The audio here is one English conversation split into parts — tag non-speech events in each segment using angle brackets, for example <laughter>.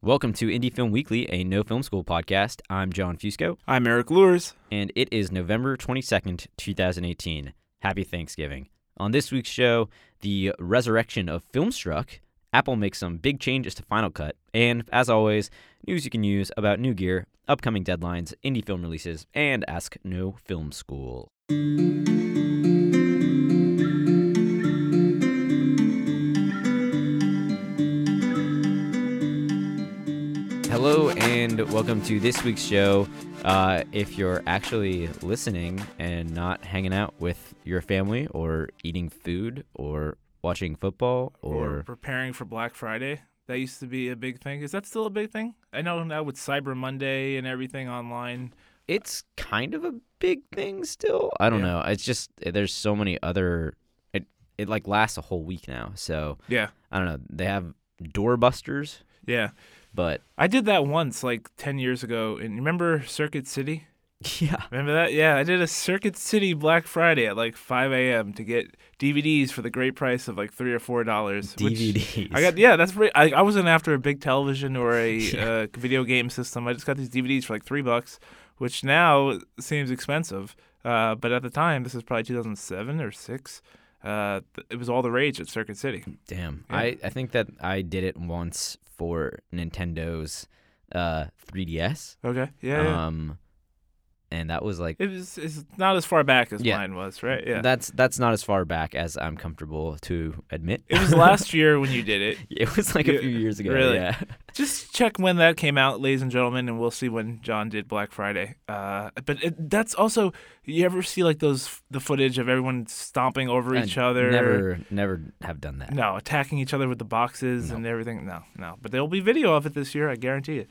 Welcome to Indie Film Weekly, a no film school podcast. I'm Jon Fusco, I'm Erik Luers. and it is November 22nd, 2018. Happy Thanksgiving. On this week's show, the resurrection of Filmstruck, Apple makes some big changes to Final Cut, and as always, news you can use about new gear, upcoming deadlines, indie film releases, and Ask No Film School. And welcome to this week's show. Uh, if you're actually listening and not hanging out with your family or eating food or watching football Or or preparing for Black Friday. That used to be a big thing. Is that still a big thing? I know now with Cyber Monday and everything online. it's kind of a big thing still. I don't Yeah. know. It's just there's so many other it it like lasts a whole week now. So Yeah. I don't know. They have doorbusters, Yeah. But I did that once, like 10 years ago. And remember Circuit City? <laughs> yeah. Remember that? Yeah, I did a Circuit City Black Friday at like 5 a.m. to get DVDs for the great price of like three or four dollars. DVDs. I got yeah, that's pretty. I, I wasn't after a big television or a <laughs> Yeah. uh, video game system. I just got these DVDs for like three bucks, which now seems expensive. Uh, but at the time, this is probably 2007 or six. Uh, it was all the rage at Circuit City. Damn. Yeah. I, I think that I did it once for Nintendo's uh 3DS. Okay, yeah, yeah. And that was like it was it's not as far back as Yeah. mine was, right? Yeah. that's that's not as far back as I'm comfortable to admit. it was <laughs> last year when you did it. <laughs> it was like a few years ago. really? Yeah. Just check when that came out, ladies and gentlemen, and we'll see when Jon did Black Friday. Uh, but it, that's also you ever see like those the footage of everyone stomping over I each other? Never never have done that. No, attacking each other with the boxes No. and everything. No, no. But there'll be video of it this year, I guarantee it.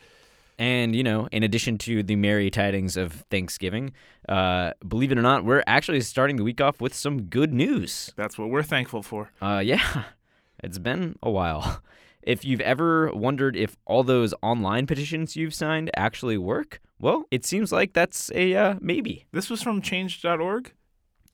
And you know, in addition to the merry tidings of Thanksgiving, uh, believe it or not, we're actually starting the week off with some good news. That's what we're thankful for. Uh, yeah, <laughs> it's been a while. <laughs> If you've ever wondered if all those online petitions you've signed actually work, well, it seems like that's a uh, maybe. This was from change.org?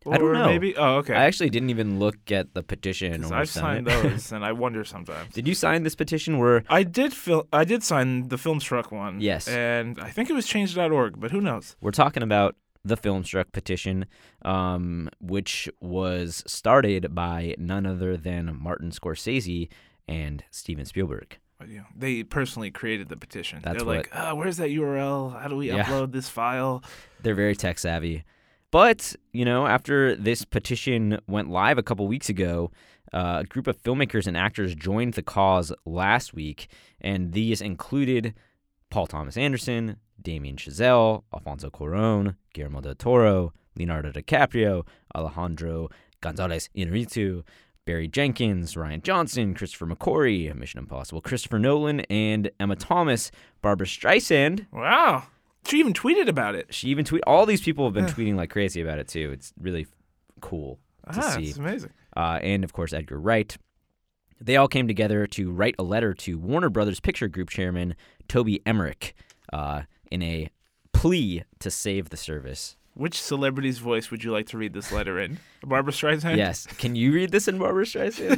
I don't know. Maybe? Oh, okay. I actually didn't even look at the petition. or I've signed it. those, and I <laughs> wonder sometimes. Did you sign this petition where I did fil- I did sign the Filmstruck one. Yes. And I think it was change.org, but who knows? we're talking about the Filmstruck petition, um, which was started by none other than Martin Scorsese and Steven Spielberg. Know, they personally created the petition. That's They're what- like, oh, where's that URL? How do we Yeah. upload this file? They're very tech savvy. But, you know, after this petition went live a couple weeks ago, uh, a group of filmmakers and actors joined the cause last week, and these included Paul Thomas Anderson, Damien Chazelle, Alfonso Cuarón, Guillermo del Toro, Leonardo DiCaprio, Alejandro Gonzalez Inarritu, Barry Jenkins, Rian Johnson, Christopher McQuarrie, Mission Impossible, Christopher Nolan, and Emma Thomas, Barbra Streisand, Wow. She even tweeted about it. she even tweet. All these people have been tweeting like crazy about it too. It's really cool to Ah, see. it's amazing. Uh, and of course, Edgar Wright. They all came together to write a letter to Warner Brothers Picture Group chairman Toby Emmerich uh, in a plea to save the service. Which celebrity's voice would you like to read this letter in? <laughs> Barbra Streisand? yes, can you read this in Barbra <laughs> Streisand?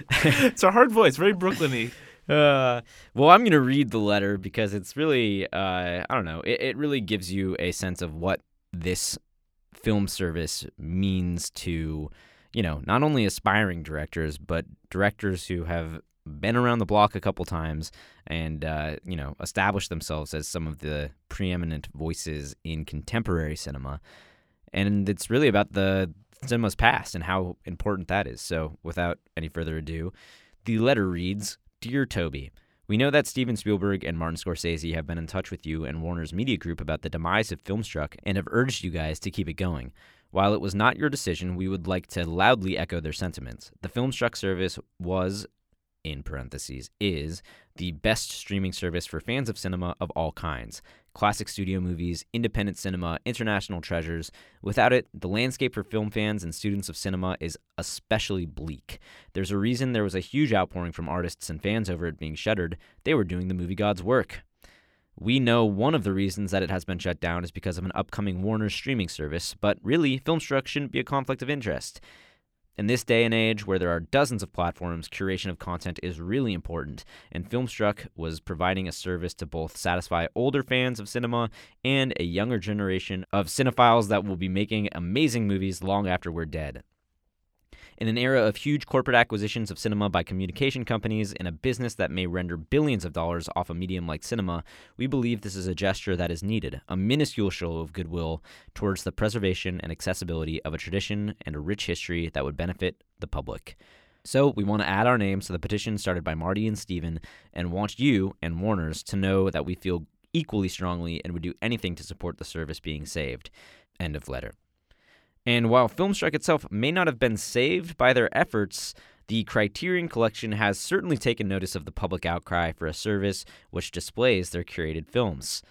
<laughs> it's a hard voice, very Brooklyny. Uh, well, I'm gonna read the letter because it's really, uh, I don't know, it, it really gives you a sense of what this film service means to, you know, not only aspiring directors but directors who have been around the block a couple times and uh, you know established themselves as some of the preeminent voices in contemporary cinema, and it's really about the cinema's past and how important that is. So, without any further ado, the letter reads. Dear Toby, we know that Steven Spielberg and Martin Scorsese have been in touch with you and Warner's Media Group about the demise of Filmstruck and have urged you guys to keep it going. While it was not your decision, we would like to loudly echo their sentiments. The Filmstruck service was, in parentheses, is the best streaming service for fans of cinema of all kinds. Classic studio movies, independent cinema, international treasures. Without it, the landscape for film fans and students of cinema is especially bleak. There's a reason there was a huge outpouring from artists and fans over it being shuttered. They were doing the movie god's work. We know one of the reasons that it has been shut down is because of an upcoming Warner streaming service, but really, Filmstruck shouldn't be a conflict of interest. In this day and age where there are dozens of platforms, curation of content is really important, and Filmstruck was providing a service to both satisfy older fans of cinema and a younger generation of cinephiles that will be making amazing movies long after we're dead. In an era of huge corporate acquisitions of cinema by communication companies in a business that may render billions of dollars off a medium like cinema, we believe this is a gesture that is needed, a minuscule show of goodwill towards the preservation and accessibility of a tradition and a rich history that would benefit the public. So, we want to add our names to the petition started by Marty and Steven and want you and Warner's to know that we feel equally strongly and would do anything to support the service being saved. End of letter. And while Filmstruck itself may not have been saved by their efforts, the Criterion Collection has certainly taken notice of the public outcry for a service which displays their curated films.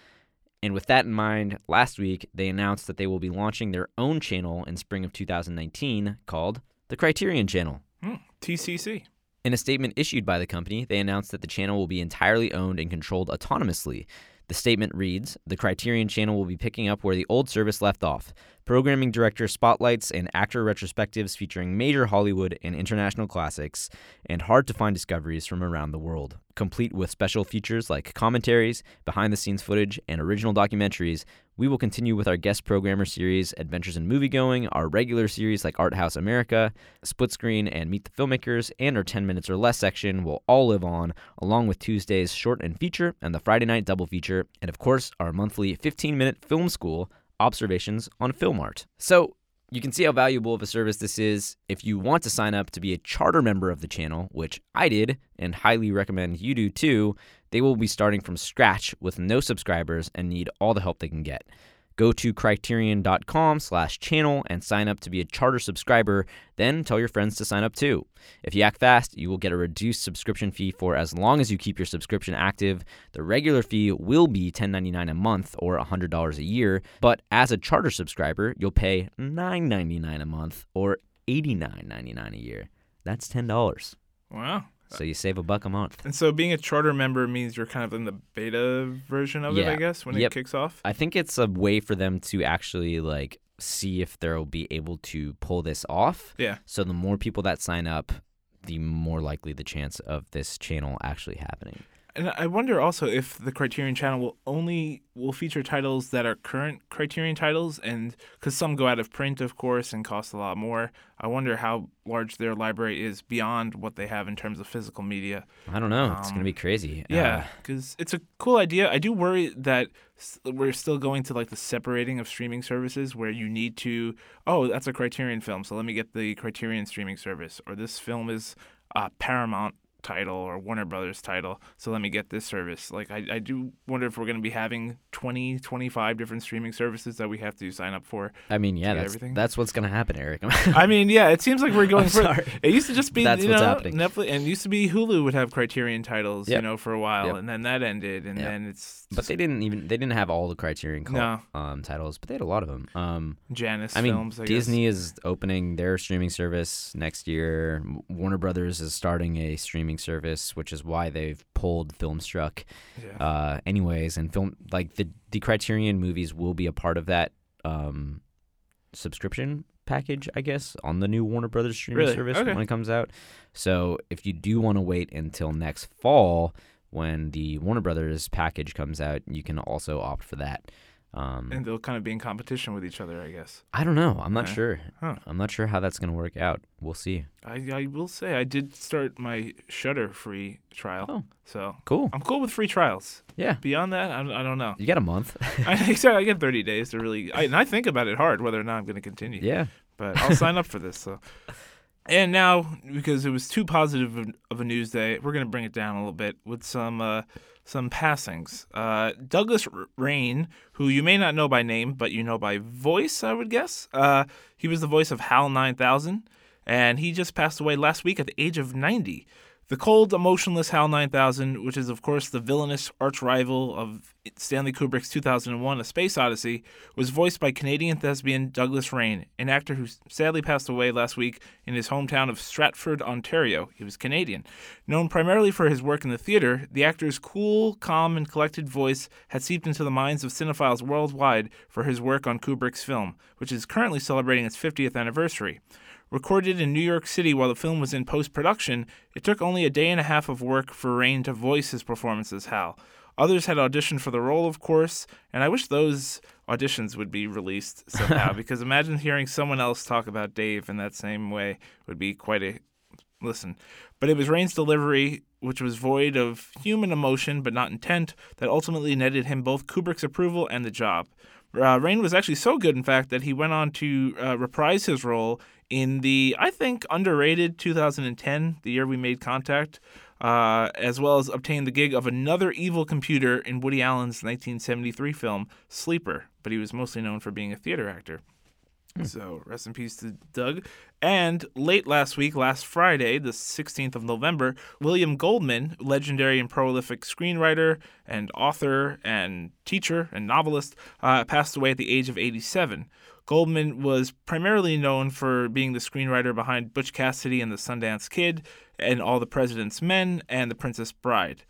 And with that in mind, last week they announced that they will be launching their own channel in spring of 2019 called the Criterion Channel. Hmm, TCC. In a statement issued by the company, they announced that the channel will be entirely owned and controlled autonomously. The statement reads The Criterion Channel will be picking up where the old service left off. Programming director spotlights and actor retrospectives featuring major Hollywood and international classics and hard to find discoveries from around the world, complete with special features like commentaries, behind the scenes footage, and original documentaries. We will continue with our guest programmer series, Adventures in Moviegoing, our regular series like Art House America, Split Screen, and Meet the Filmmakers, and our 10 minutes or less section will all live on, along with Tuesday's short and feature and the Friday night double feature, and of course, our monthly 15 minute film school observations on film art. So, you can see how valuable of a service this is if you want to sign up to be a charter member of the channel, which I did and highly recommend you do too. They will be starting from scratch with no subscribers and need all the help they can get. Go to criterion.com slash channel and sign up to be a charter subscriber. Then tell your friends to sign up too. If you act fast, you will get a reduced subscription fee for as long as you keep your subscription active. The regular fee will be $10.99 a month or $100 a year, but as a charter subscriber, you'll pay $9.99 a month or $89.99 a year. That's $10. Wow. So you save a buck a month. And so being a charter member means you're kind of in the beta version of it, I guess, when Yep. it kicks off. I think it's a way for them to actually like see if they'll be able to pull this off. Yeah. So the more people that sign up, the more likely the chance of this channel actually happening. And I wonder also if the Criterion channel will only will feature titles that are current Criterion titles, and because some go out of print, of course, and cost a lot more. I wonder how large their library is beyond what they have in terms of physical media. I don't know. it's gonna Um, be crazy. Yeah, Uh, because it's a cool idea. I do worry that we're still going to like the separating of streaming services where you need to, oh, that's a Criterion film, so let me get the Criterion streaming service, or this film is a Paramount title or Warner Brothers title, so let me get this service. Like, I, I do wonder if we're going to be having 20, 25 different streaming services that we have to sign up for. I mean, yeah, that's everything? that's what's gonna happen, Erik. <laughs> I mean, yeah, it seems like we're going for. It used to just be That's you what's know happening. Netflix, and it used to be Hulu would have Criterion titles, you know, for a while, Yep. and then that ended, and Yep. then it's but they didn't even they didn't have all the Criterion cult, No. um, titles, but they had a lot of them. Um, Janus I mean, films. I guess. Disney is opening their streaming service next year. Warner Brothers is starting a streaming service, which is why they've pulled Filmstruck. Yeah. Uh, anyways, and film like the the Criterion movies will be a part of that um, subscription package, I guess, on the new Warner Brothers streaming Really? service Okay. when it comes out. So if you do want to wait until next fall when the Warner Brothers package comes out, you can also opt for that. Um, and they'll kind of be in competition with each other, I guess. I don't know. I'm not Okay. sure. Huh. I'm not sure how that's going to work out. We'll see. I, I will say I did start my Shudder free trial, Oh. so Cool. I'm cool with free trials. Yeah. Beyond that, I, I don't know. You got a month. <laughs> I exactly I get 30 days to really, I, and I think about it hard whether or not I'm going to continue. yeah. but I'll sign up for this. So, and now because it was too positive of, of a news day, we're gonna bring it down a little bit with some uh, some passings. Uh, Douglas Rain, who you may not know by name, but you know by voice, I would guess. Uh, he was the voice of Hal 9000, and he just passed away last week at the age of 90. The cold, emotionless HAL 9000, which is, of course, the villainous arch rival of Stanley Kubrick's 2001 A Space Odyssey, was voiced by Canadian thespian Douglas Rain, an actor who sadly passed away last week in his hometown of Stratford, Ontario. He was Canadian. Known primarily for his work in the theater, the actor's cool, calm, and collected voice had seeped into the minds of cinephiles worldwide for his work on Kubrick's film, which is currently celebrating its 50th anniversary. Recorded in New York City while the film was in post production, it took only a day and a half of work for Rain to voice his performance as Hal. Others had auditioned for the role, of course, and I wish those auditions would be released somehow <laughs> because imagine hearing someone else talk about Dave in that same way would be quite a listen. But it was Rain's delivery, which was void of human emotion but not intent, that ultimately netted him both Kubrick's approval and the job. Uh, Rain was actually so good, in fact, that he went on to uh, reprise his role in the, I think, underrated 2010, the year we made contact, uh, as well as obtain the gig of another evil computer in Woody Allen's 1973 film Sleeper, but he was mostly known for being a theater actor. So rest in peace to Doug. And late last week, last Friday, the 16th of November, William Goldman, legendary and prolific screenwriter and author and teacher and novelist, uh, passed away at the age of 87. Goldman was primarily known for being the screenwriter behind Butch Cassidy and the Sundance Kid, and All the President's Men, and The Princess Bride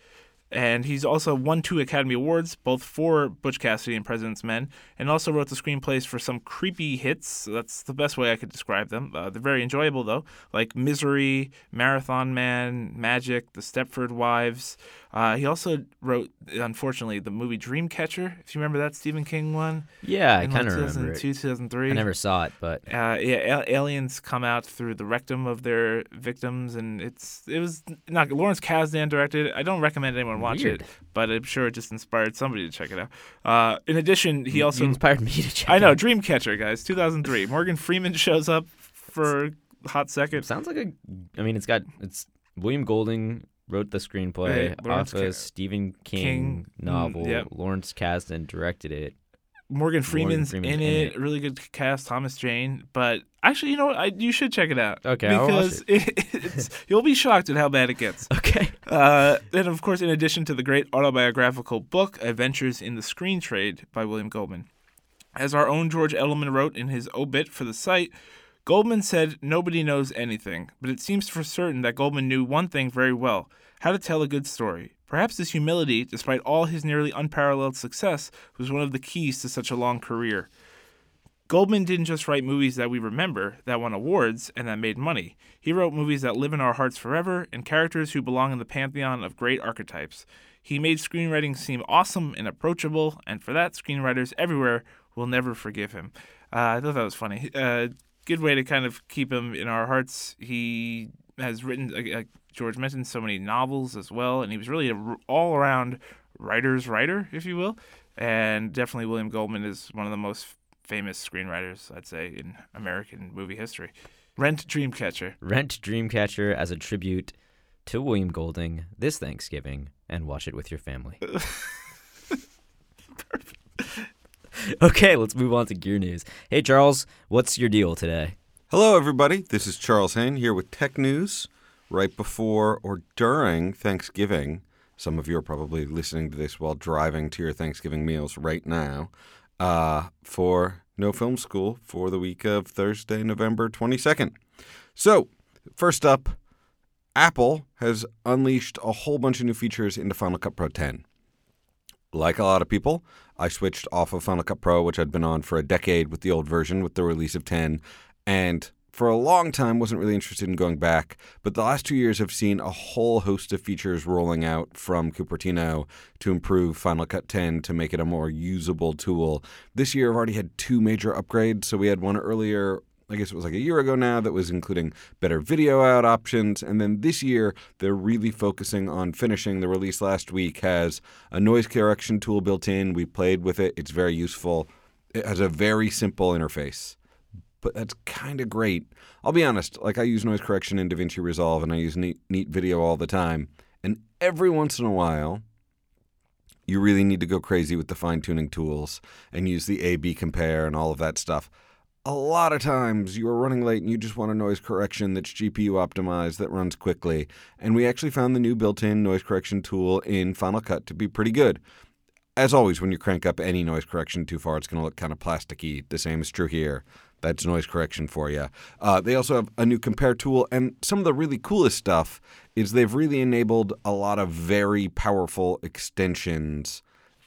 and he's also won two Academy Awards, both for Butch Cassidy and President's Men, and also wrote the screenplays for some creepy hits. That's the best way I could describe them. Uh, they're very enjoyable, though, like Misery, Marathon Man, Magic, The Stepford Wives. Uh, he also wrote, unfortunately, the movie Dreamcatcher, if you remember that Stephen King one. Yeah, I kind of remember it. 2003. I never saw it, but uh, yeah, aliens come out through the rectum of their victims, and it's it was not Lawrence Kasdan directed. I don't recommend anyone watch Weird. it, but I'm sure it just inspired somebody to check it out. Uh, in addition, he You also inspired me to check. It out. I know. Dreamcatcher, guys, 2003. <laughs> Morgan Freeman shows up for a hot second. Sounds like a. I mean, it's got it's William Goldman wrote the screenplay off a Stephen King, King, mm, novel. yep. Lawrence Kasdan directed it. Morgan Freeman's, Freeman's in, in it, it. really good cast. Thomas Jane, but actually, you know what? I, you should check it out. Okay, I'll watch because it. <laughs> it's, you'll be shocked at how bad it gets. <laughs> Okay. Uh, then, of course, in addition to the great autobiographical book Adventures in the Screen Trade by William Goldman, as our own George Edelman wrote in his obit for the site, Goldman said nobody knows anything, but it seems for certain that Goldman knew one thing very well how to tell a good story. Perhaps his humility, despite all his nearly unparalleled success, was one of the keys to such a long career. Goldman didn't just write movies that we remember, that won awards, and that made money. He wrote movies that live in our hearts forever and characters who belong in the pantheon of great archetypes. He made screenwriting seem awesome and approachable, and for that, screenwriters everywhere will never forgive him. Uh, I thought that was funny. Uh, good way to kind of keep him in our hearts. He has written, like like George mentioned, so many novels as well, and he was really an all around writer's writer, if you will. And definitely William Goldman is one of the most famous screenwriters, I'd say, in American movie history. Rent Dreamcatcher. Rent Dreamcatcher as a tribute to William Goldman this Thanksgiving and watch it with your family. <laughs> <laughs> okay, let's move on to gear news. Hey, Charles, what's your deal today? Hello, everybody. This is Charles Haine here with tech news right before or during Thanksgiving. Some of you are probably listening to this while driving to your Thanksgiving meals right now. Uh, for No Film School for the week of Thursday, November 22nd. So, first up, Apple has unleashed a whole bunch of new features into Final Cut Pro 10. Like a lot of people, I switched off of Final Cut Pro, which I'd been on for a decade with the old version with the release of 10, and for a long time wasn't really interested in going back. But the last two years have seen a whole host of features rolling out from Cupertino to improve Final Cut 10 to make it a more usable tool. This year I've already had two major upgrades. So we had one earlier I guess it was like a year ago now, that was including better video out options. And then this year, they're really focusing on finishing. The release last week has a noise correction tool built in. We played with it, it's very useful. It has a very simple interface, but that's kind of great. I'll be honest, like I use noise correction in DaVinci Resolve and I use Neat, Neat Video all the time. And every once in a while, you really need to go crazy with the fine tuning tools and use the A B compare and all of that stuff a lot of times you are running late and you just want a noise correction that's GPU optimized that runs quickly. And we actually found the new built in noise correction tool in Final Cut to be pretty good. As always, when you crank up any noise correction too far, it's going to look kind of plasticky. The same is true here. That's noise correction for you. Uh, they also have a new compare tool, and some of the really coolest stuff is they've really enabled a lot of very powerful extensions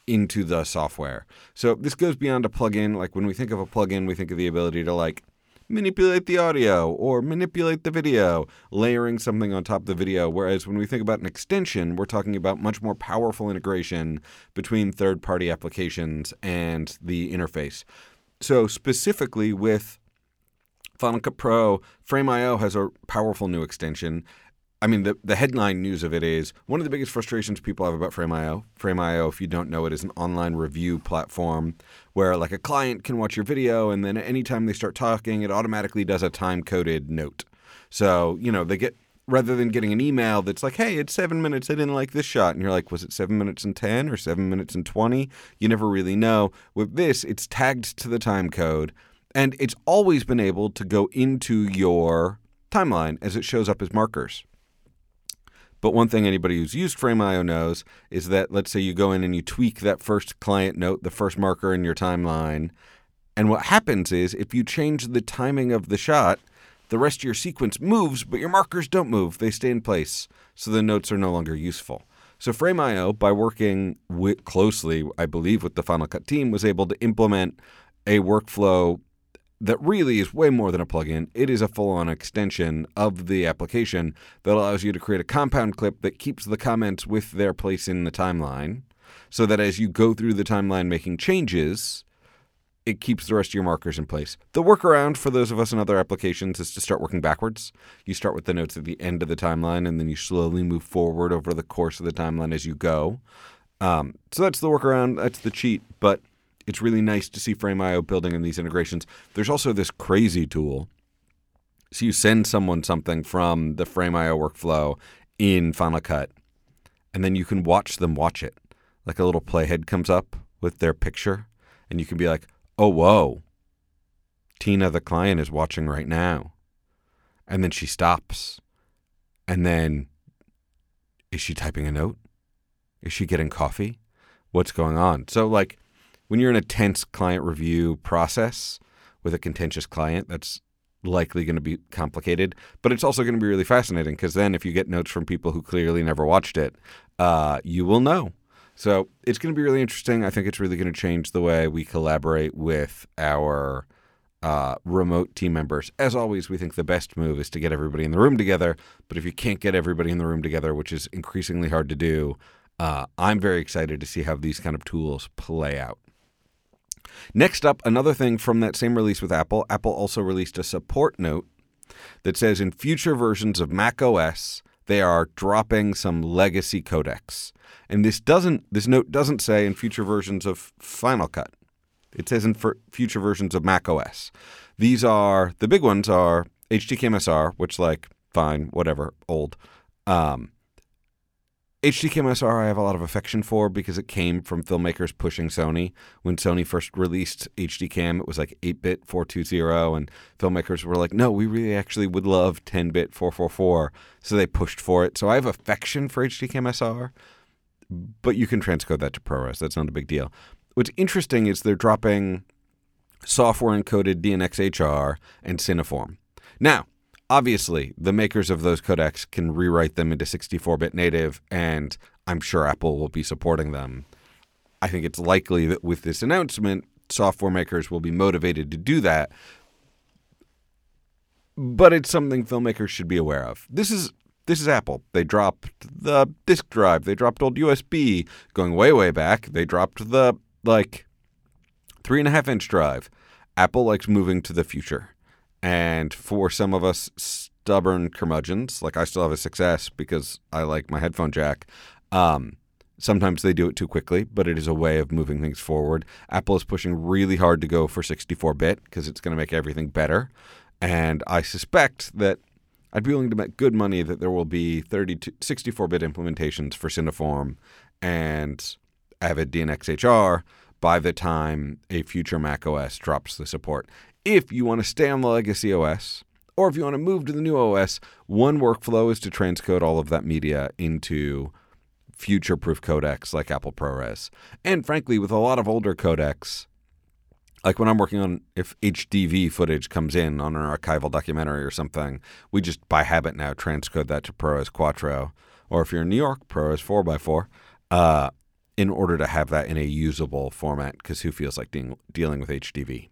into the software. So this goes beyond a plugin. Like when we think of a plugin, we think of the ability to like manipulate the audio or manipulate the video, layering something on top of the video. Whereas when we think about an extension, we're talking about much more powerful integration between third party applications and the interface. So, specifically with Final Cut Pro, Frame.io has a powerful new extension. I mean, the, the headline news of it is one of the biggest frustrations people have about Frame.io. Frame.io, if you don't know it, is an online review platform where, like, a client can watch your video, and then anytime they start talking, it automatically does a time coded note. So, you know, they get rather than getting an email that's like, hey, it's seven minutes, I didn't like this shot. And you're like, was it seven minutes and 10 or seven minutes and 20? You never really know. With this, it's tagged to the time code, and it's always been able to go into your timeline as it shows up as markers. But one thing anybody who's used Frame.io knows is that let's say you go in and you tweak that first client note, the first marker in your timeline. And what happens is if you change the timing of the shot, the rest of your sequence moves, but your markers don't move. They stay in place. So the notes are no longer useful. So Frame.io, by working with, closely, I believe, with the Final Cut team, was able to implement a workflow that really is way more than a plugin. It is a full on extension of the application that allows you to create a compound clip that keeps the comments with their place in the timeline so that as you go through the timeline making changes, it keeps the rest of your markers in place. The workaround for those of us in other applications is to start working backwards. You start with the notes at the end of the timeline and then you slowly move forward over the course of the timeline as you go. Um, so that's the workaround, that's the cheat. But it's really nice to see Frame.io building in these integrations. There's also this crazy tool. So you send someone something from the Frame.io workflow in Final Cut, and then you can watch them watch it. Like a little playhead comes up with their picture, and you can be like, oh, whoa, Tina, the client, is watching right now. And then she stops. And then, is she typing a note? Is she getting coffee? What's going on? So, like, when you're in a tense client review process with a contentious client, that's likely going to be complicated, but it's also going to be really fascinating because then if you get notes from people who clearly never watched it, uh, you will know. So it's going to be really interesting. I think it's really going to change the way we collaborate with our uh, remote team members. As always, we think the best move is to get everybody in the room together. But if you can't get everybody in the room together, which is increasingly hard to do, uh, I'm very excited to see how these kind of tools play out. Next up, another thing from that same release with Apple, Apple also released a support note that says in future versions of Mac OS, they are dropping some legacy codecs. And this doesn't this note doesn't say in future versions of Final Cut. It says in future versions of Mac OS. These are the big ones are HDCAM SR, which like fine, whatever, old. Um, HDCAM SR I have a lot of affection for because it came from filmmakers pushing Sony. When Sony first released HDCam, it was like 8-bit 420 and filmmakers were like, "No, we really actually would love 10-bit 444." So they pushed for it. So I have affection for HDCAM SR, but you can transcode that to ProRes. That's not a big deal. What's interesting is they're dropping software encoded DNxHR and Cineform. Now, obviously, the makers of those codecs can rewrite them into 64 bit native, and I'm sure Apple will be supporting them. I think it's likely that with this announcement, software makers will be motivated to do that. But it's something filmmakers should be aware of. This is this is Apple. They dropped the disk drive. They dropped old USB. Going way way back, they dropped the like three and a half inch drive. Apple likes moving to the future. And for some of us stubborn curmudgeons, like I still have a success because I like my headphone jack. Um, sometimes they do it too quickly, but it is a way of moving things forward. Apple is pushing really hard to go for 64 bit because it's going to make everything better. And I suspect that I'd be willing to bet good money that there will be 32, 64 bit implementations for Cineform and Avid DNxHR by the time a future Mac OS drops the support if you want to stay on the legacy OS, or if you want to move to the new OS, one workflow is to transcode all of that media into future proof codecs like Apple ProRes. And frankly, with a lot of older codecs, like when I'm working on if HDV footage comes in on an archival documentary or something, we just by habit now transcode that to ProRes Quattro. Or if you're in New York, ProRes 4x4, uh, in order to have that in a usable format, because who feels like de- dealing with HDV?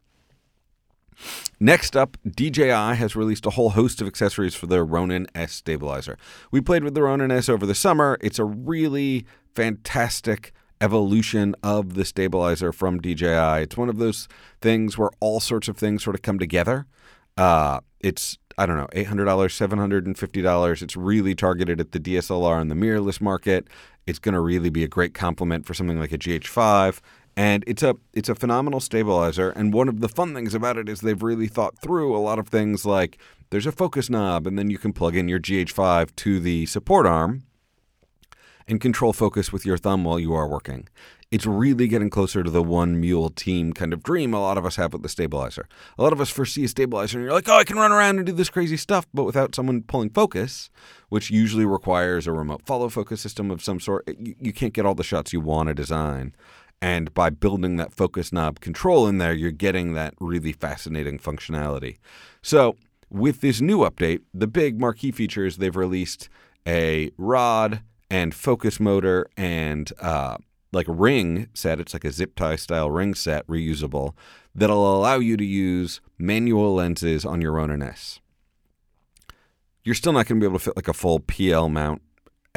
Next up, DJI has released a whole host of accessories for their Ronin S stabilizer. We played with the Ronin S over the summer. It's a really fantastic evolution of the stabilizer from DJI. It's one of those things where all sorts of things sort of come together. Uh, it's I don't know, $800, $750. It's really targeted at the DSLR and the mirrorless market. It's going to really be a great complement for something like a GH5 and it's a it's a phenomenal stabilizer and one of the fun things about it is they've really thought through a lot of things like there's a focus knob and then you can plug in your GH5 to the support arm and control focus with your thumb while you are working. It's really getting closer to the one mule team kind of dream a lot of us have with the stabilizer. A lot of us first see a stabilizer and you're like, oh, I can run around and do this crazy stuff, but without someone pulling focus, which usually requires a remote follow focus system of some sort, you, you can't get all the shots you want to design. And by building that focus knob control in there, you're getting that really fascinating functionality. So, with this new update, the big marquee features they've released a rod and focus motor and uh, like ring set. It's like a zip tie style ring set, reusable, that'll allow you to use manual lenses on your Ronin S. You're still not going to be able to fit like a full PL mount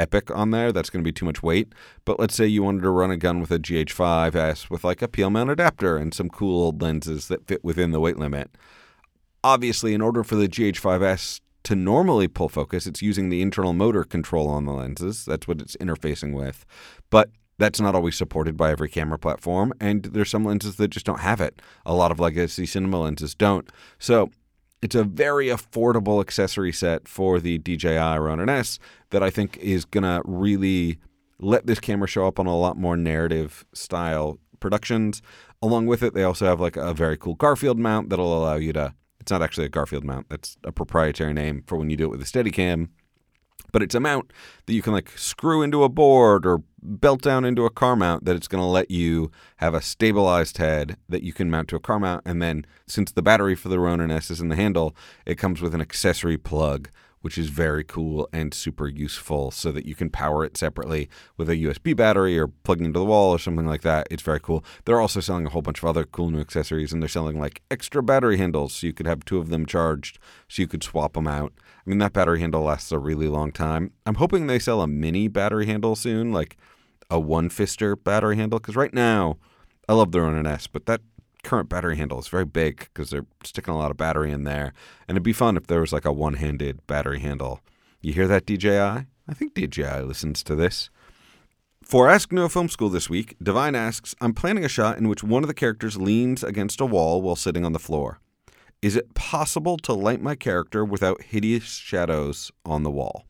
Epic on there. That's going to be too much weight. But let's say you wanted to run a gun with a GH5S with like a PL mount adapter and some cool old lenses that fit within the weight limit. Obviously, in order for the GH5S to normally pull focus, it's using the internal motor control on the lenses. That's what it's interfacing with. But that's not always supported by every camera platform, and there's some lenses that just don't have it. A lot of legacy cinema lenses don't. So it's a very affordable accessory set for the DJI Ronin S that I think is going to really let this camera show up on a lot more narrative style productions. Along with it, they also have like a very cool Garfield mount that'll allow you to. It's not actually a Garfield mount. That's a proprietary name for when you do it with a Steadicam but it's a mount that you can like screw into a board or belt down into a car mount that it's going to let you have a stabilized head that you can mount to a car mount and then since the battery for the Ronin S is in the handle it comes with an accessory plug which is very cool and super useful so that you can power it separately with a USB battery or plugging into the wall or something like that. It's very cool. They're also selling a whole bunch of other cool new accessories and they're selling like extra battery handles so you could have two of them charged so you could swap them out. I mean, that battery handle lasts a really long time. I'm hoping they sell a mini battery handle soon, like a one fister battery handle, because right now, I love the Ronin S, but that current battery handle is very big because they're sticking a lot of battery in there. And it'd be fun if there was like a one handed battery handle. You hear that, DJI? I think DJI listens to this. For Ask No Film School this week, Divine asks I'm planning a shot in which one of the characters leans against a wall while sitting on the floor. Is it possible to light my character without hideous shadows on the wall?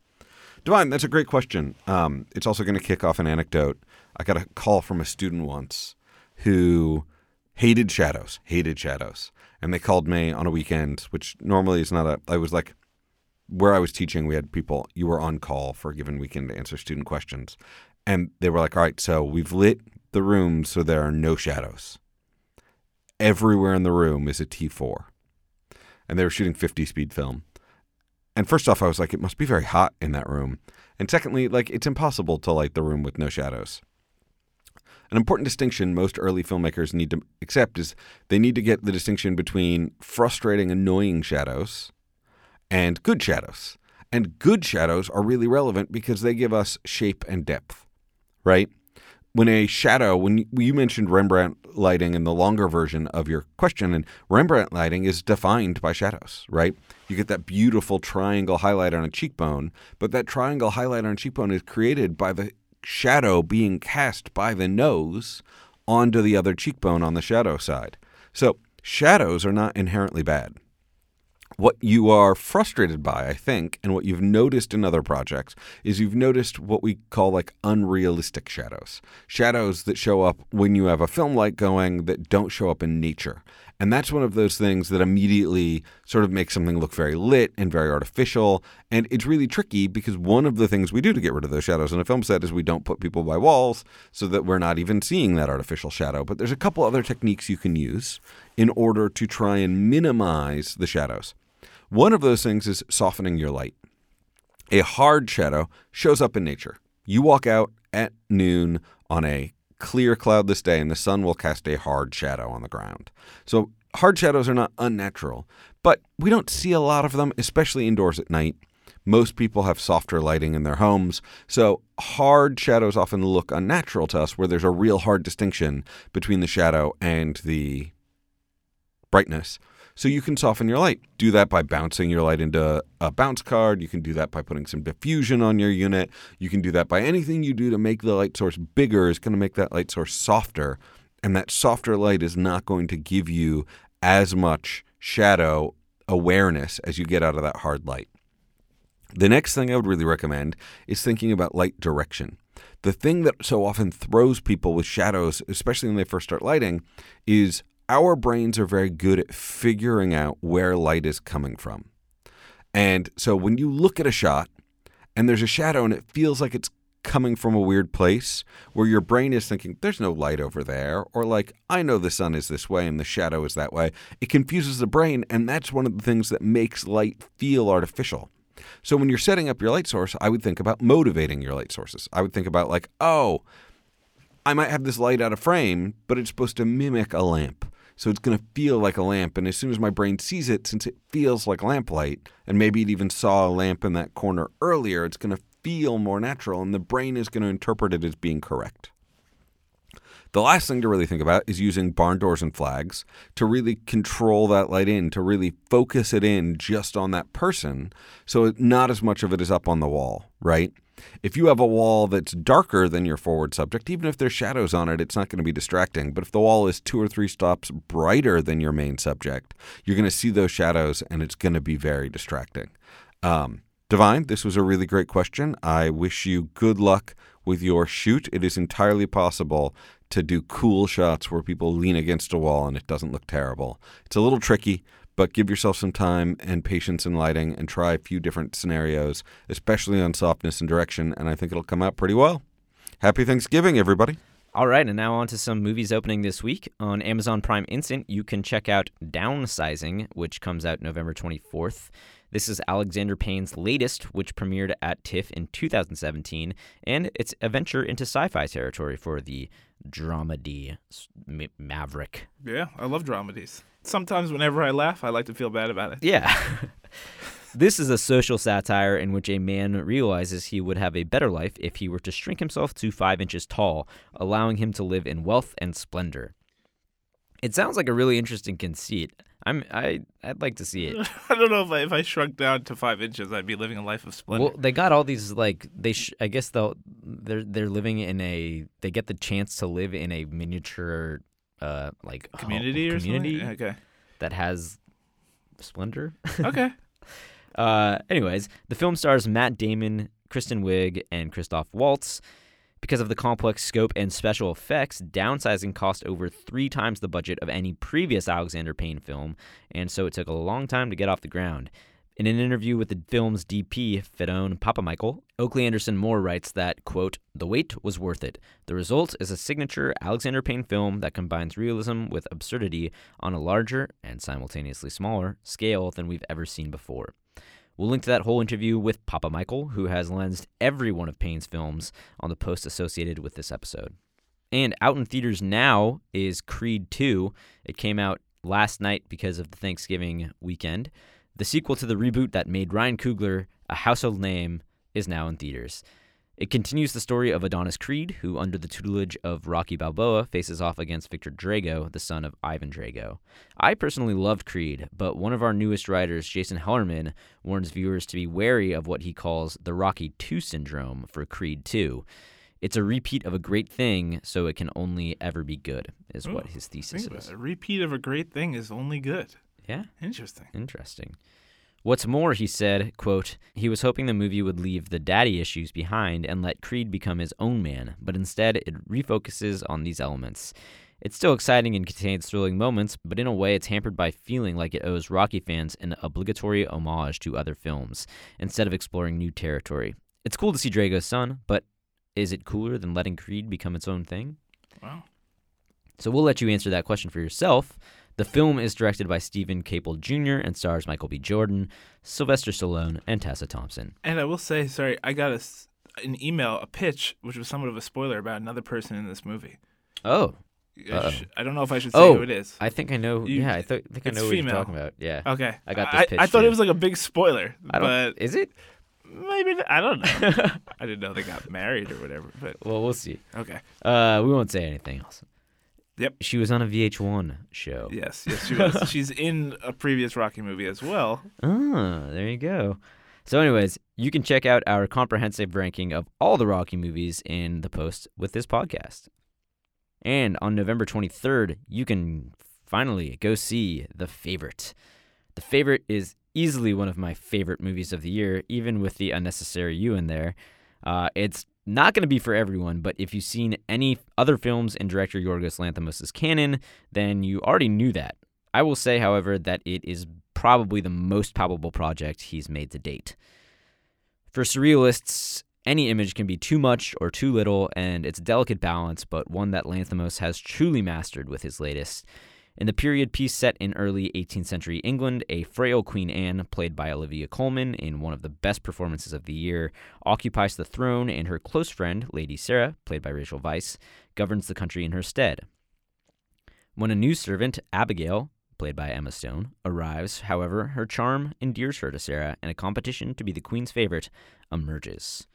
Divine, that's a great question. Um, it's also going to kick off an anecdote. I got a call from a student once who hated shadows, hated shadows. And they called me on a weekend, which normally is not a, I was like, where I was teaching, we had people, you were on call for a given weekend to answer student questions. And they were like, all right, so we've lit the room so there are no shadows. Everywhere in the room is a T4. And they were shooting 50 speed film. And first off, I was like, it must be very hot in that room. And secondly, like, it's impossible to light the room with no shadows. An important distinction most early filmmakers need to accept is they need to get the distinction between frustrating, annoying shadows and good shadows. And good shadows are really relevant because they give us shape and depth, right? When a shadow, when you mentioned Rembrandt lighting in the longer version of your question, and Rembrandt lighting is defined by shadows, right? You get that beautiful triangle highlight on a cheekbone, but that triangle highlight on a cheekbone is created by the shadow being cast by the nose onto the other cheekbone on the shadow side. So, shadows are not inherently bad. What you are frustrated by, I think, and what you've noticed in other projects is you've noticed what we call like unrealistic shadows. Shadows that show up when you have a film light going that don't show up in nature. And that's one of those things that immediately sort of makes something look very lit and very artificial. And it's really tricky because one of the things we do to get rid of those shadows in a film set is we don't put people by walls so that we're not even seeing that artificial shadow. But there's a couple other techniques you can use in order to try and minimize the shadows. One of those things is softening your light. A hard shadow shows up in nature. You walk out at noon on a clear, cloudless day, and the sun will cast a hard shadow on the ground. So hard shadows are not unnatural, but we don't see a lot of them, especially indoors at night. Most people have softer lighting in their homes, so hard shadows often look unnatural to us, where there's a real hard distinction between the shadow and the brightness. So you can soften your light. Do that by bouncing your light into a bounce card. You can do that by putting some diffusion on your unit. You can do that by anything you do to make the light source bigger is going to make that light source softer. And that softer light is not going to give you as much shadow awareness as you get out of that hard light. The next thing I would really recommend is thinking about light direction. The thing that so often throws people with shadows, especially when they first start lighting, is our brains are very good at figuring out where light is coming from. And so when you look at a shot and there's a shadow and it feels like it's coming from a weird place where your brain is thinking, there's no light over there, or like, I know the sun is this way and the shadow is that way, it confuses the brain. And that's one of the things that makes light feel artificial. So when you're setting up your light source, I would think about motivating your light sources. I would think about, like, oh, I might have this light out of frame, but it's supposed to mimic a lamp. So it's going to feel like a lamp. And as soon as my brain sees it, since it feels like lamplight, and maybe it even saw a lamp in that corner earlier, it's going to feel more natural, and the brain is going to interpret it as being correct. The last thing to really think about is using barn doors and flags to really control that light in, to really focus it in just on that person. So not as much of it is up on the wall, right? If you have a wall that's darker than your forward subject, even if there's shadows on it, it's not going to be distracting. But if the wall is two or three stops brighter than your main subject, you're going to see those shadows and it's going to be very distracting. Um, Divine, this was a really great question. I wish you good luck with your shoot. It is entirely possible to do cool shots where people lean against a wall and it doesn't look terrible. It's a little tricky, but give yourself some time and patience in lighting and try a few different scenarios, especially on softness and direction, and I think it'll come out pretty well. Happy Thanksgiving, everybody. All right, and now on to some movies opening this week. On Amazon Prime Instant, you can check out Downsizing, which comes out November 24th. This is Alexander Payne's latest, which premiered at TIFF in 2017, and it's a venture into sci fi territory for the dramedy ma- maverick. Yeah, I love dramedies. Sometimes whenever I laugh, I like to feel bad about it. Yeah. <laughs> this is a social satire in which a man realizes he would have a better life if he were to shrink himself to five inches tall, allowing him to live in wealth and splendor. It sounds like a really interesting conceit. I'm I I'd like to see it. <laughs> I don't know if I, if I shrunk down to five inches, I'd be living a life of splendor. Well, they got all these like they. Sh- I guess they'll they're they're living in a. They get the chance to live in a miniature, uh, like ho- community or community something. Okay. that has splendor. <laughs> Okay. Uh, anyways, the film stars Matt Damon, Kristen Wiig, and Christoph Waltz. Because of the complex scope and special effects, downsizing cost over three times the budget of any previous Alexander Payne film, and so it took a long time to get off the ground. In an interview with the film's DP, Phedon Papamichael, Oakley Anderson Moore writes that, quote, The wait was worth it. The result is a signature Alexander Payne film that combines realism with absurdity on a larger, and simultaneously smaller, scale than we've ever seen before. We'll link to that whole interview with Papamichael, who has lensed every one of Payne's films on the post associated with this episode. And out in theaters now is Creed 2. It came out last night because of the Thanksgiving weekend. The sequel to the reboot that made Ryan Coogler a household name is now in theaters. It continues the story of Adonis Creed, who, under the tutelage of Rocky Balboa, faces off against Viktor Drago, the son of Ivan Drago. I personally loved Creed, but one of our newest writers, Jason Hellerman, warns viewers to be wary of what he calls the Rocky 2 syndrome for Creed 2. It's a repeat of a great thing, so it can only ever be good, is what oh, his thesis is. A repeat of a great thing is only good. Yeah. Interesting. Interesting. What's more, he said, quote, he was hoping the movie would leave the daddy issues behind and let Creed become his own man, but instead it refocuses on these elements. It's still exciting and contains thrilling moments, but in a way it's hampered by feeling like it owes Rocky fans an obligatory homage to other films, instead of exploring new territory. It's cool to see Drago's son, but is it cooler than letting Creed become its own thing? Wow. So we'll let you answer that question for yourself. The film is directed by Steven Caple Jr. and stars Michael B. Jordan, Sylvester Stallone, and Tessa Thompson. And I will say, sorry, I got a an email, a pitch, which was somewhat of a spoiler about another person in this movie. Oh, I, sh- I don't know if I should say Oh, who it is. I think I know. You- yeah, I th- think I know what female. you're talking about. Yeah. Okay, I got this I, I thought to it was like a big spoiler, but is it? maybe I don't know. <laughs> I didn't know they got married or whatever. But Well, we'll see. okay, Uh, we won't say anything else. Yep. She was on a VH1 show. yes, yes, she was. <laughs> She's in a previous Rocky movie as well. Ah, there you go. So, anyways, you can check out our comprehensive ranking of all the Rocky movies in the post with this podcast. And on November 23rd, you can finally go see The Favourite. The Favourite is easily one of my favorite movies of the year, even with the unnecessary you in there. Uh, it's not going to be for everyone, but if you've seen any other films in director Yorgos Lanthimos' canon, then you already knew that. I will say, however, that it is probably the most palpable project he's made to date. For surrealists, any image can be too much or too little, and it's a delicate balance, but one that Lanthimos has truly mastered with his latest. In the period piece set in early 18th century England, a frail Queen Anne, played by Olivia Colman in one of the best performances of the year, occupies the throne, and her close friend, Lady Sarah, played by Rachel Weisz, governs the country in her stead. When a new servant, Abigail, played by Emma Stone, arrives, however, her charm endears her to Sarah, and a competition to be the queen's favorite emerges.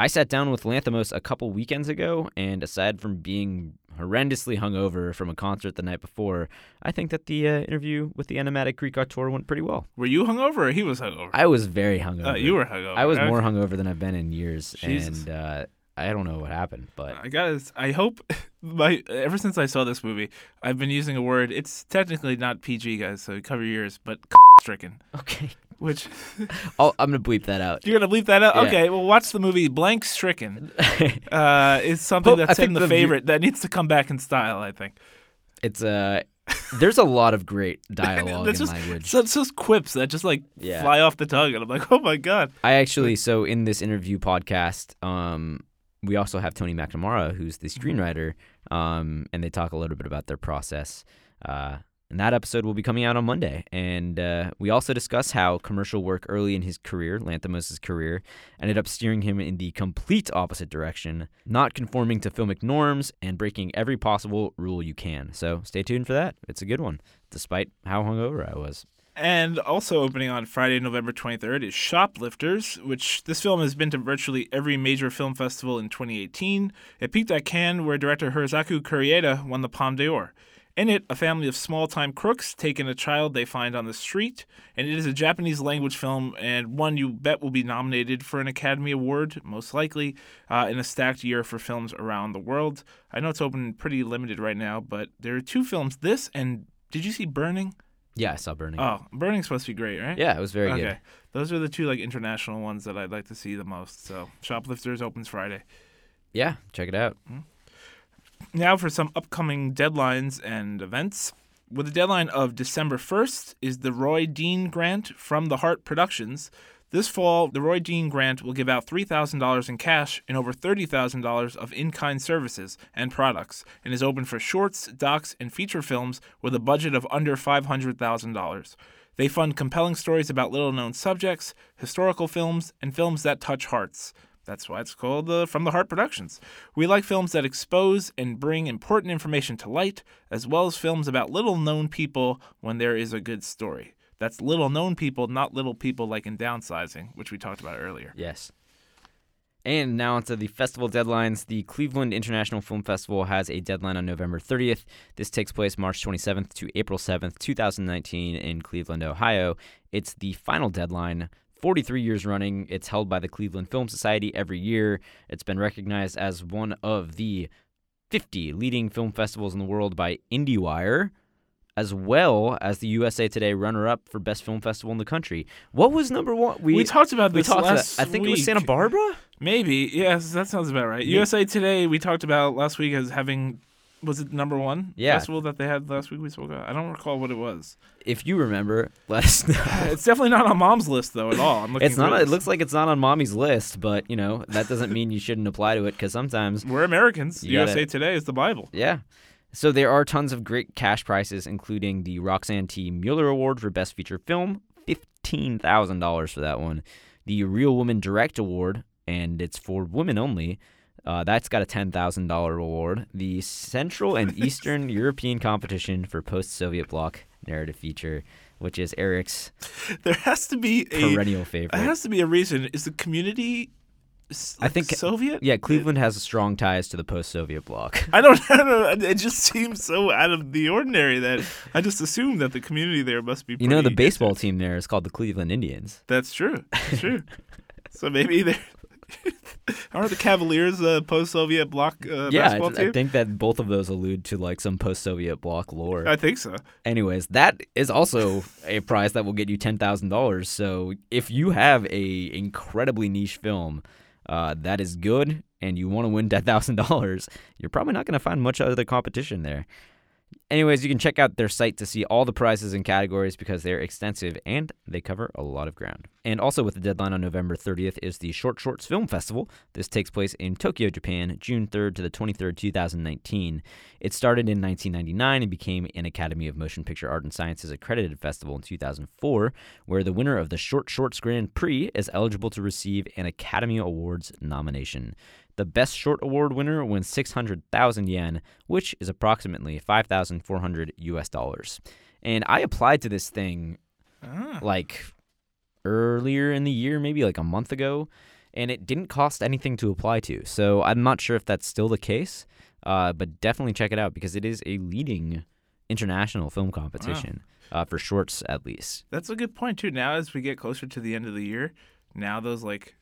I sat down with Lanthimos a couple weekends ago, and aside from being horrendously hungover from a concert the night before, I think that the uh, interview with the enigmatic Greek auteur went pretty well. Were you hungover or he was hungover? I was very hungover. Uh, you were hungover. I was Okay. more hungover than I've been in years, Jesus. and uh, I don't know what happened, but I guys, I hope <laughs> my ever since I saw this movie, I've been using a word. It's technically not PG, guys, so cover your ears, but <laughs> stricken. okay, Which <laughs> I'll, I'm gonna bleep that out. you're gonna bleep that out. Yeah. Okay, well, watch the movie Blank Stricken. Uh, it's something Well, that's in the, the favorite that needs to come back in style. I think. It's uh, there's a lot of great <laughs> dialogue That's and just- language. So it's just quips that just like Yeah. fly off the tongue, and I'm like, <laughs> oh my god. I actually so in this interview podcast, um, we also have Tony McNamara, who's the screenwriter, um, and they talk a little bit about their process. Uh, and that episode will be coming out on Monday. And uh, we also discuss how commercial work early in his career, Lanthimos' career, ended up steering him in the complete opposite direction, not conforming to filmic norms and breaking every possible rule you can. So stay tuned for that. It's a good one, despite how hungover I was. And also opening on Friday, November 23rd is Shoplifters, which this film has been to virtually every major film festival in 2018. It peaked at Cannes, where director Hirokazu Kore-eda won the Palme d'Or. In it, a family of small time crooks take in a child they find on the street, and it is a Japanese language film and one you bet will be nominated for an Academy Award, most likely, uh, in a stacked year for films around the world. I know it's open pretty limited right now, but there are two films this and did you see Burning? Yeah, I saw Burning. Oh, Burning's supposed to be great, right? yeah, it was very okay. good. Those are the two like international ones that I'd like to see the most. So Shoplifters opens Friday. Yeah, check it out. Now for some upcoming deadlines and events. With a deadline of December 1st is the Roy Dean Grant from the Heart Productions. This fall, the Roy Dean Grant will give out $3,000 in cash and over $30,000 of in kind services and products and is open for shorts, docs, and feature films with a budget of under $500,000. They fund compelling stories about little known subjects, historical films, and films that touch hearts. That's why it's called uh, From the Heart Productions. We like films that expose and bring important information to light, as well as films about little known people when there is a good story. That's little known people, not little people like in downsizing, which we talked about earlier. Yes. And now onto the festival deadlines. The Cleveland International Film Festival has a deadline on November 30th. This takes place March 27th to April 7th, 2019, in Cleveland, Ohio. It's the final deadline. 43 years running. It's held by the Cleveland Film Society every year. It's been recognized as one of the 50 leading film festivals in the world by IndieWire, as well as the USA Today runner-up for best film festival in the country. What was number one? We, talked about we this talked about- last I think it was. Santa Barbara. Maybe, yes, that sounds about right. Me- USA Today, we talked about last week as having, was it number one Yeah. festival that they had last week? We spoke about. I don't recall what it was. If you remember, let us <laughs> know. it's definitely not on Mom's list though at all. I'm looking. It's not. It looks like it's not on mommy's list, but you know that doesn't mean you shouldn't apply to it because sometimes, We're Americans. You gotta- USA Today is the Bible. yeah. So there are tons of great cash prizes, including the Roxanne T. Mueller Award for Best Feature Film, fifteen thousand dollars for that one. The Reel Woman Direct Award, and it's for women only. Uh, that's got a $10,000 reward. The Central and <laughs> Eastern European Competition for Post Soviet Bloc Narrative Feature, which is Erik's There has to be a perennial favorite. there has to be a reason. Is the community s- I like, think- Soviet? yeah, Cleveland has strong ties to the post Soviet bloc. <laughs> I don't, <laughs> I don't know. It just seems so out of the ordinary that I just assume that the community there must be. You know, the baseball team there is called the Cleveland Indians. That's true. That's true. so maybe they're. Aren't the Cavaliers a post-Soviet bloc uh, yeah, basketball I, team? I think that both of those allude to like some post Soviet bloc lore. I think so. Anyways, that is also a prize that will get you ten thousand dollars. So if you have a incredibly niche film uh, that is good and you want to win ten thousand dollars, you're probably not going to find much other competition there. Anyways, you can check out their site to see all the prizes and categories because they're extensive and they cover a lot of ground. And also, with the deadline on November 30th, is the Short Shorts Film Festival. This takes place in Tokyo, Japan, June 3rd to the 23rd, 2019. It started in 1999 and became an Academy of Motion Picture Art and Sciences accredited festival in 2004, where the winner of the Short Shorts Grand Prix is eligible to receive an Academy Awards nomination. The Best Short Award winner wins 600,000 yen, which is approximately 5,400 US dollars. And I applied to this thing Ah. like earlier in the year, maybe like a month ago, and it didn't cost anything to apply to. So I'm not sure if that's still the case, uh, but definitely check it out because it is a leading international film competition uh, for shorts, at least. That's a good point too. Now, as we get closer to the end of the year, now those like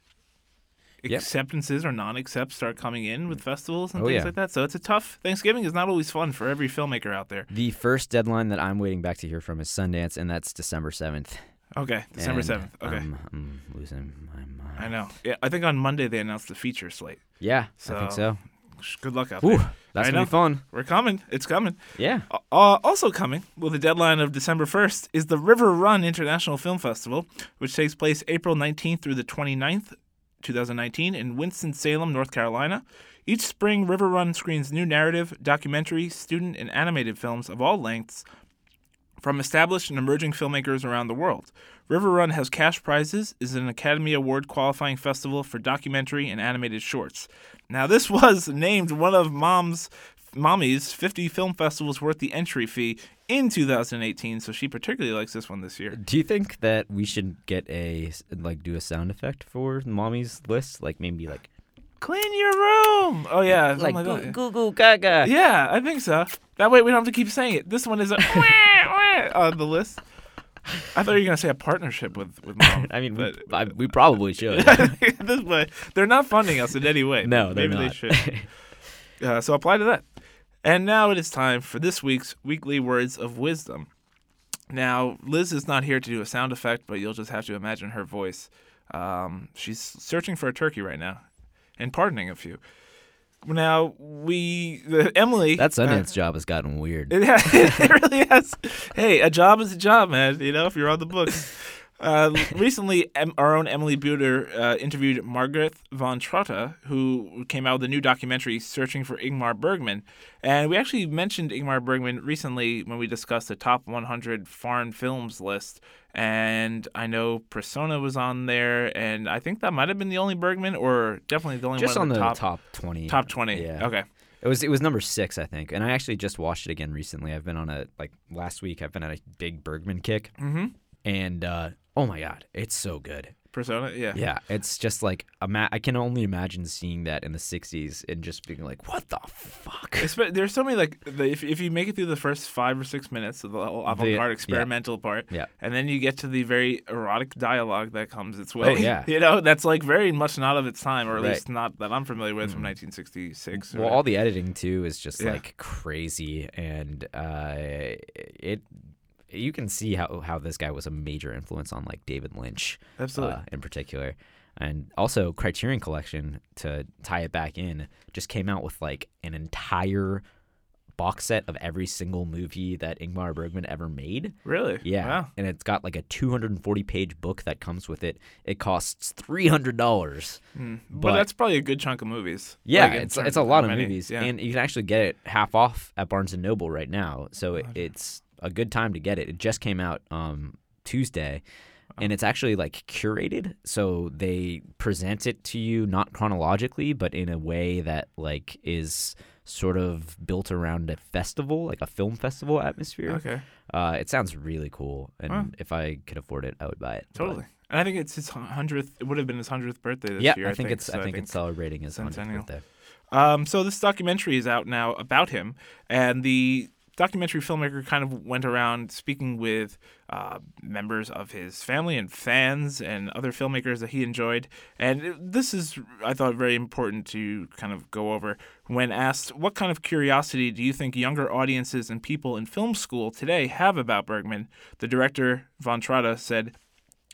Yep. acceptances or non-accepts start coming in with festivals and Oh, things yeah. like that. So it's a tough. Thanksgiving is not always fun for every filmmaker out there. The first deadline that I'm waiting back to hear from is Sundance, and that's December 7th. Okay, December seventh. Okay, I'm, I'm losing my mind. I know. Yeah, I think on Monday they announced the feature slate. Yeah, I think So, so. Good luck out Ooh, there. that's I gonna know. be fun. We're coming. It's coming. Yeah. Uh, also coming with a deadline of December 1st is the RiverRun International Film Festival, which takes place April 19th through the 29th, 2019, in Winston-Salem, North Carolina. Each spring, RiverRun screens new narrative, documentary, student, and animated films of all lengths from established and emerging filmmakers around the world. RiverRun has cash prizes, is an Academy Award qualifying festival for documentary and animated shorts. Now, this <laughs> was named one of Mom's Mommy's 50 film festivals worth the entry fee in 2018, so she particularly likes this one this year. Do you think that we should get a like do a sound effect for mommy's list, like maybe like Clean your room. Oh yeah, like something like oh, goo that. goo goo gaga? Yeah, I think so. That way we don't have to keep saying it. This one is a <laughs> on the list. I thought you were gonna say a partnership with with mom. <laughs> I mean, we, I, we probably <laughs> should. this way they're not funding us in any way. no, maybe not. they should. Uh, so apply to that. And now it is time for this week's weekly words of wisdom. Now Liz is not here to do a sound effect, but you'll just have to imagine her voice. Um, she's searching for a turkey right now, and pardoning a few. Now we uh, <laughs> Emily. that uh, Sundance job has gotten weird. <laughs> it, <laughs> it really has. Hey, a job is a job, man. You know, if you're on the books. Uh, recently, em- our own Emily Buder uh, interviewed Margarethe von Trotta, who came out with a new documentary searching for Ingmar Bergman. And we actually mentioned Ingmar Bergman recently when we discussed the top 100 foreign films list. And I know Persona was on there, and I think that might have been the only Bergman, or definitely the only Just one on the the top, top twenty. top 20. Yeah. Okay. It was it was number six, I think, and I actually just watched it again recently. I've been on a like last week. I've been on a big Bergman kick, Mm-hmm. and uh, oh my god, it's so good. Persona, yeah. Yeah, it's just like ima- I can only imagine seeing that in the '60s and just being like, "What the fuck?" Espe- There's so many like the, if if you make it through the first five or six minutes of the avant-garde yeah. experimental part, Yeah. and then you get to the very erotic dialogue that comes its way. Oh, <laughs> yeah. you know that's like very much not of its time, or at Right. Mm. least not that I'm familiar with from 1966. or Well, all the editing too is just Yeah. like crazy, and uh, it you can see how how this guy was a major influence on like David Lynch, Absolutely. uh, in particular, and also Criterion Collection to tie it back in just came out with like an entire box set of every single movie that Ingmar Bergman ever made. really? Yeah, Wow. and it's got like a 240 page book that comes with it. It costs three hundred dollars. Mm. But, But- that's probably a good chunk of movies. Yeah, Like, it's it's a lot of many. movies, Yeah. and you can actually get it half off at Barnes and Noble right now. So it, it's a good time to get it. It just came out um, Tuesday, and it's actually like curated. So they present it to you not chronologically, but in a way that like is sort of built around a festival, like a film festival atmosphere. Okay, Uh, it sounds really cool, and if I could afford it, I would buy it. But- totally. And I think it's his hundredth. It would have been his hundredth birthday this yeah, year. I think it's so I think it's celebrating his 100th birthday. Um, so this documentary is out now about him, and the documentary filmmaker kind of went around speaking with uh, members of his family and fans and other filmmakers that he enjoyed. And this is, I thought, very important to kind of go over. When asked, what kind of curiosity do you think younger audiences and people in film school today have about Bergman, the director, Von Trotta, said,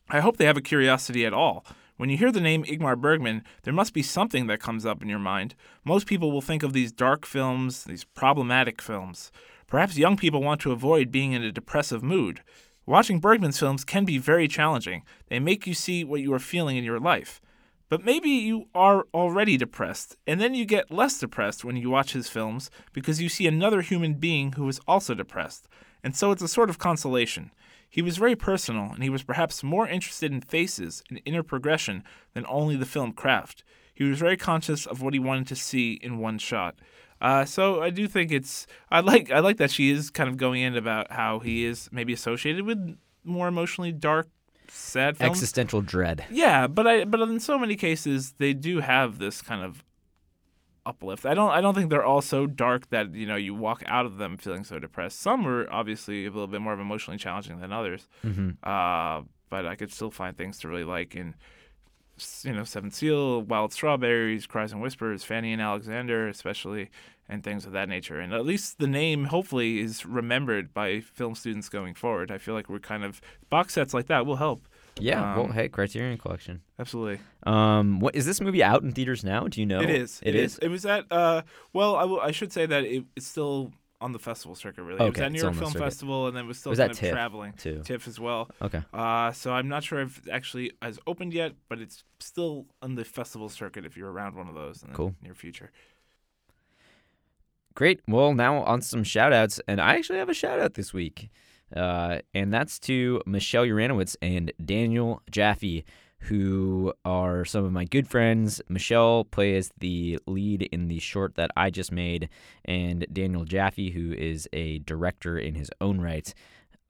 I hope they have a curiosity at all. When you hear the name Ingmar Bergman, there must be something that comes up in your mind. Most people will think of these dark films, these problematic films. Perhaps young people want to avoid being in a depressive mood. Watching Bergman's films can be very challenging. They make you see what you are feeling in your life. But maybe you are already depressed, and then you get less depressed when you watch his films because you see another human being who is also depressed. And so it's a sort of consolation. He was very personal, and he was perhaps more interested in faces and inner progression than only the film craft. He was very conscious of what he wanted to see in one shot. Uh, so I do think it's I like I like that she is kind of going in about how he is maybe associated with more emotionally dark, sad films. Existential dread. Yeah, but I but in so many cases they do have this kind of uplift. I don't I don't think they're all so dark that you know you walk out of them feeling so depressed. Some are obviously a little bit more emotionally challenging than others. hmm Uh, but I could still find things to really like in s- you know Seven Seal, Wild Strawberries, Cries and Whispers, Fanny and Alexander, especially, and things of that nature. And at least the name hopefully is remembered by film students going forward. I feel like we're kind of box sets like that will help. Yeah. well, Um, hey, Criterion Collection. Absolutely. Um, what is this movie out in theaters now? Do you know? It is. It is. It was at. Uh, well, I, w- I should say that it, it's still on the festival circuit. Really, it was Okay, at New York Film. Festival, and then was still was kind of TIFF, traveling. too. TIFF as well. Okay. Uh, so I'm not sure if it actually has opened yet, but it's still on the festival circuit. If you're around one of those in the Cool. near future. Great. Well, now on some shout outs. And I actually have a shout out this week. Uh, and that's to Michelle Uranowitz and Daniel Jaffe, who are some of my good friends. Michelle plays the lead in the short that I just made, and Daniel Jaffe, who is a director in his own right,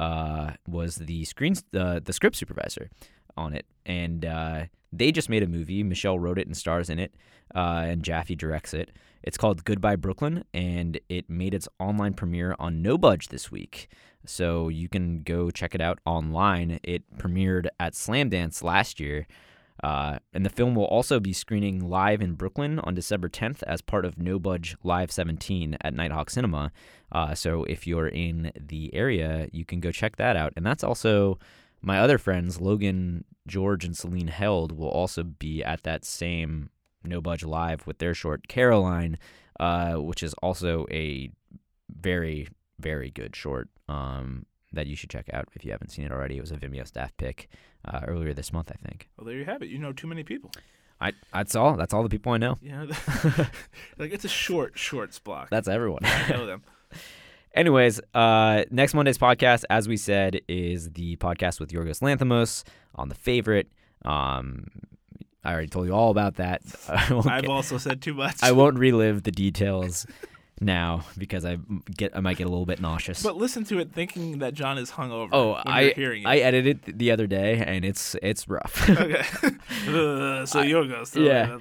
uh, was the screen uh, the script supervisor on it. And uh, they just made a movie. Michelle wrote it and stars in it, uh, and Jaffe directs it. It's called Goodbye Brooklyn, and it made its online premiere on NoBudge this week. So you can go check it out online. It premiered at Slamdance last year. Uh, and the film will also be screening live in Brooklyn on December 10th as part of NoBudge Live 17 at Nitehawk Cinema. Uh, so if you're in the area, you can go check that out. And that's also my other friends, Logan, George, and Celine Held, will also be at that same NoBudge Live with their short Caroline, uh, which is also a very, very good short um, that you should check out if you haven't seen it already. It was a Vimeo staff pick uh, earlier this month, I think. Well, there you have it. You know too many people. I that's all. That's all the people I know. Yeah, <laughs> like it's a short shorts block. That's everyone. I know them. <laughs> Anyways, uh, next Monday's podcast, as we said, is the podcast with Yorgos Lanthimos on the favorite. Um, I already told you all about that. <laughs> I've also said too much. I won't relive the details now because I get I might get a little bit nauseous. But listen to it thinking that Jon is hungover. oh, I hearing it. I edited it the other day and it's it's rough. <laughs> okay. Uh, <laughs> <laughs> so so- yeah.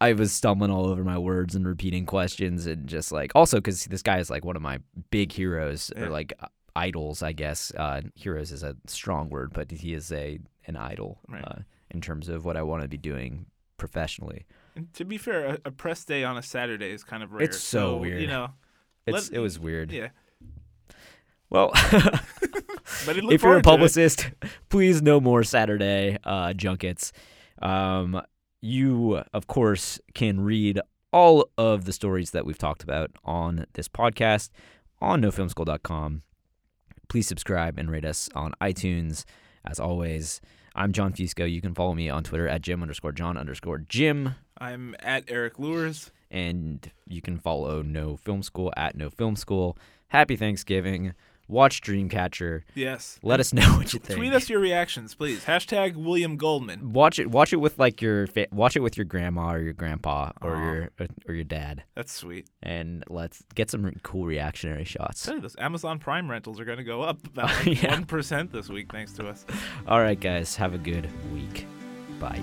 I was stumbling all over my words and repeating questions and just like also because this guy is like one of my big heroes Yeah. or like idols, I guess. Uh, heroes is a strong word, but he is a an idol Right. uh, in terms of what I want to be doing professionally. To be fair, a, a press day on a Saturday is kind of rare. It's so weird. You know. It's Let- it was weird. Yeah. Well, <laughs> But if you're a forward to it. publicist, <laughs> please no more Saturday uh, junkets. Um, you, of course, can read all of the stories that we've talked about on this podcast on nofilmschool.com. Please subscribe and rate us on iTunes. As always, I'm Jon Fusco. You can follow me on Twitter at Jim underscore John underscore Jim. I'm at Erik Luers. And you can follow No Film School at No Film School. Happy Thanksgiving. Watch Dreamcatcher. Yes. Let us know what you think. Tweet us your reactions, please. Hashtag William Goldman. Watch it. Watch it with like your fa- watch it with your grandma or your grandpa or Aw. your uh, or your dad, That's sweet. and let's get some re- cool reactionary shots. Tell you this, Amazon Prime rentals are going to go up <laughs> about <laughs> Yeah. one this week thanks to us. All right, guys. Have a good week. Bye.